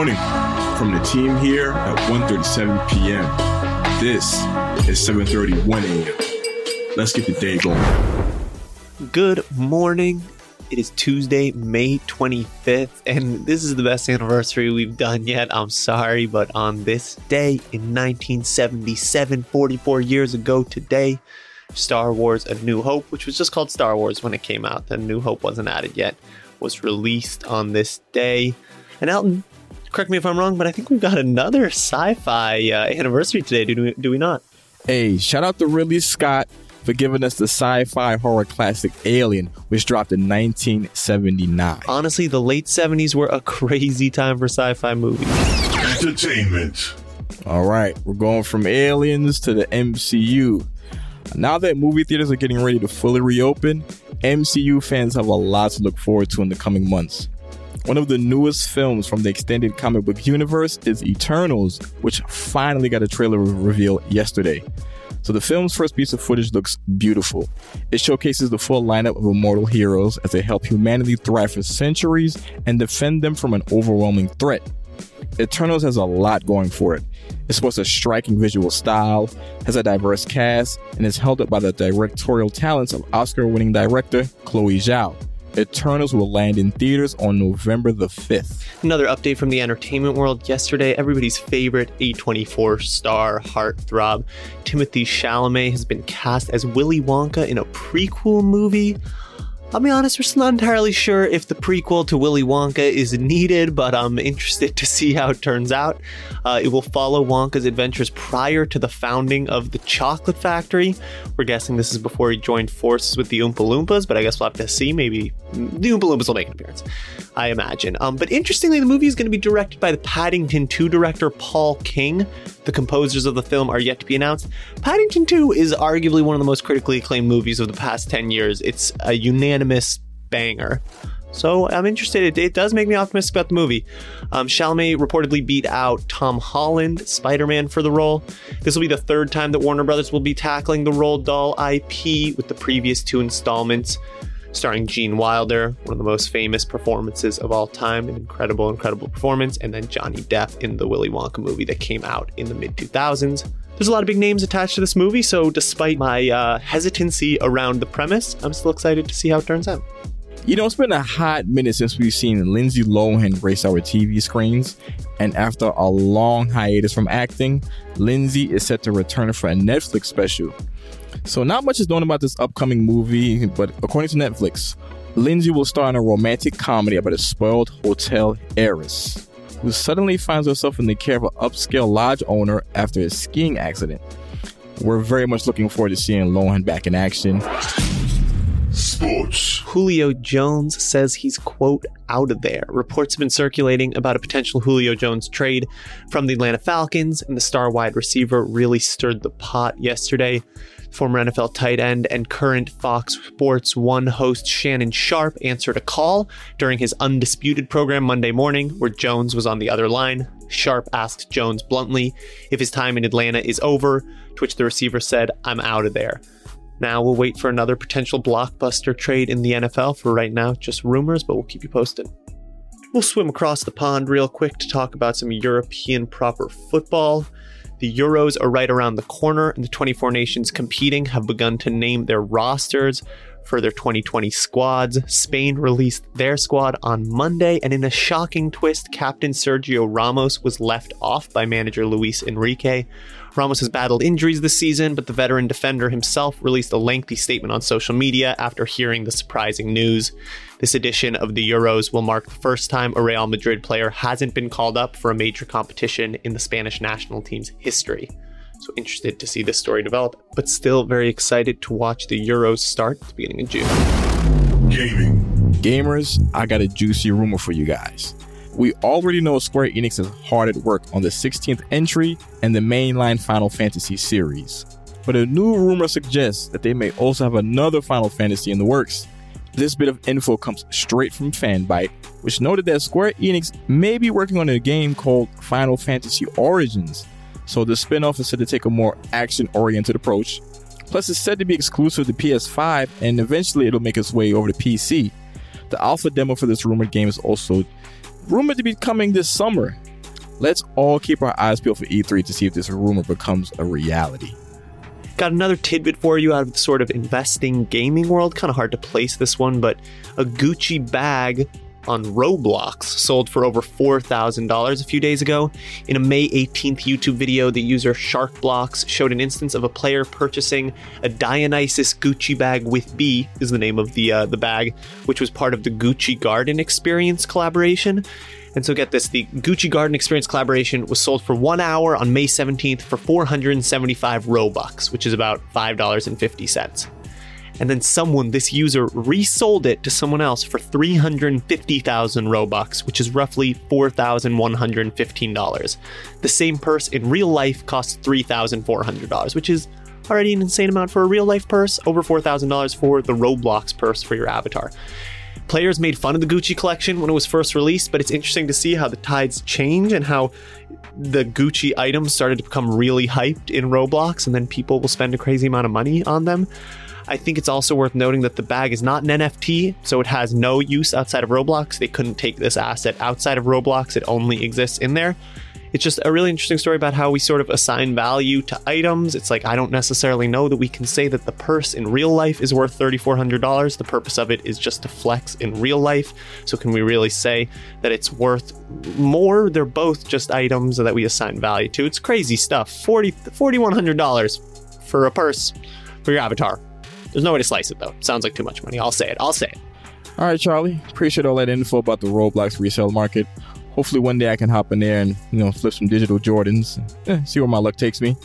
morning from the team here at 1.37 p.m. This is 7.31 a.m. Let's get the day going. Good morning. It is Tuesday, May 25th, and this is the best anniversary we've done yet. I'm sorry, but on this day in 1977, 44 years ago today, Star Wars A New Hope, which was just called Star Wars when it came out, the New Hope wasn't added yet, was released on this day. And Elton, correct me if I'm wrong, but I think we've got another sci fi uh, anniversary today, do we, do we not? Hey, shout out to Ridley Scott for giving us the sci fi horror classic Alien, which dropped in 1979. Honestly, the late 70s were a crazy time for sci fi movies. Entertainment. All right, we're going from Aliens to the MCU. Now that movie theaters are getting ready to fully reopen, MCU fans have a lot to look forward to in the coming months. One of the newest films from the extended comic book universe is Eternals, which finally got a trailer reveal yesterday. So the film's first piece of footage looks beautiful. It showcases the full lineup of immortal heroes as they help humanity thrive for centuries and defend them from an overwhelming threat. Eternals has a lot going for it. It sports a striking visual style, has a diverse cast, and is held up by the directorial talents of Oscar winning director Chloe Zhao. Eternals will land in theaters on November the 5th. Another update from the entertainment world yesterday. Everybody's favorite A24 star heartthrob, Timothy Chalamet, has been cast as Willy Wonka in a prequel movie. I'll be honest, we're still not entirely sure if the prequel to Willy Wonka is needed, but I'm interested to see how it turns out. Uh, it will follow Wonka's adventures prior to the founding of the chocolate factory. We're guessing this is before he joined forces with the Oompa Loompas, but I guess we'll have to see. Maybe the Oompa Loompas will make an appearance, I imagine. Um, but interestingly, the movie is going to be directed by the Paddington 2 director Paul King. The composers of the film are yet to be announced. Paddington 2 is arguably one of the most critically acclaimed movies of the past 10 years. It's a unanimous banger. So I'm interested. It, it, does make me optimistic about the movie. Um, Chalamet reportedly beat out Tom Holland, Spider-Man, for the role. This will be the third time that Warner Brothers will be tackling the Roald Dahl IP with the previous two installments starring Gene Wilder, one of the most famous performances of all time, an incredible, incredible performance, and then Johnny Depp in the Willy Wonka movie that came out in the mid 2000s. There's a lot of big names attached to this movie, so despite my uh, hesitancy around the premise, I'm still excited to see how it turns out. You know, it's been a hot minute since we've seen Lindsay Lohan grace our TV screens, and after a long hiatus from acting, Lindsay is set to return for a Netflix special. So, not much is known about this upcoming movie, but according to Netflix, Lindsay will star in a romantic comedy about a spoiled hotel heiress who suddenly finds herself in the care of an upscale lodge owner after a skiing accident. We're very much looking forward to seeing Lohan back in action. Sports. Julio Jones says he's, quote, out of there. Reports have been circulating about a potential Julio Jones trade from the Atlanta Falcons, and the star wide receiver really stirred the pot yesterday. Former NFL tight end and current Fox Sports 1 host Shannon Sharpe answered a call during his Undisputed program Monday morning, where Jones was on the other line. Sharpe asked Jones bluntly if his time in Atlanta is over, to which the receiver said, I'm out of there. Now we'll wait for another potential blockbuster trade in the NFL. For right now, just rumors, but we'll keep you posted. We'll swim across the pond real quick to talk about some European proper football. The Euros are right around the corner, and the 24 nations competing have begun to name their rosters for their 2020 squads. Spain released their squad on Monday, and in a shocking twist, captain Sergio Ramos was left off by manager Luis Enrique. Ramos has battled injuries this season, but the veteran defender himself released a lengthy statement on social media after hearing the surprising news. This edition of the Euros will mark the first time a Real Madrid player hasn't been called up for a major competition in the Spanish national team's history. So interested to see this story develop, but still very excited to watch the Euros start at the beginning of June. Gaming. Gamers, I got a juicy rumor for you guys. We already know Square Enix is hard at work on the 16th entry and the mainline Final Fantasy series. But a new rumor suggests that they may also have another Final Fantasy in the works. This bit of info comes straight from Fanbyte, which noted that Square Enix may be working on a game called Final Fantasy Origins. So the spin-off is said to take a more action-oriented approach. Plus, it's said to be exclusive to PS5, and eventually it'll make its way over to PC. The alpha demo for this rumored game is also rumored to be coming this summer. Let's all keep our eyes peeled for E3 to see if this rumor becomes a reality. Got another tidbit for you out of the sort of investing gaming world. Kind of hard to place this one, but a Gucci bag on Roblox sold for over $4,000 a few days ago. In a May 18th YouTube video, the user Sharkblox showed an instance of a player purchasing a Dionysus Gucci bag with Bee is the name of the uh, the bag, which was part of the Gucci Garden Experience collaboration. And so get this, the Gucci Garden Experience collaboration was sold for one hour on May 17th for 475 Robux, which is about $5.50 and then someone, this user, resold it to someone else for 350,000 Robux, which is roughly $4,115. The same purse in real life costs $3,400, which is already an insane amount for a real life purse, over $4,000 for the Roblox purse for your avatar. Players made fun of the Gucci collection when it was first released, but it's interesting to see how the tides change and how the Gucci items started to become really hyped in Roblox, and then people will spend a crazy amount of money on them. I think it's also worth noting that the bag is not an NFT, so it has no use outside of Roblox. They couldn't take this asset outside of Roblox, it only exists in there. It's just a really interesting story about how we sort of assign value to items. It's like I don't necessarily know that we can say that the purse in real life is worth $3,400. The purpose of it is just to flex in real life. So, can we really say that it's worth more? They're both just items that we assign value to. It's crazy stuff. $4,100 $4, for a purse for your avatar. There's no way to slice it though. Sounds like too much money. I'll say it. I'll say it. All right, Charlie. Appreciate all that info about the Roblox resale market. Hopefully, one day I can hop in there and you know flip some digital Jordans. Eh, see where my luck takes me.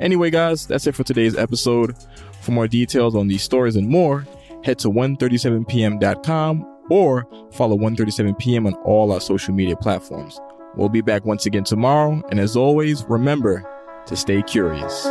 Anyway, guys, that's it for today's episode. For more details on these stories and more, head to 137pm.com or follow 137pm on all our social media platforms. We'll be back once again tomorrow, and as always, remember to stay curious.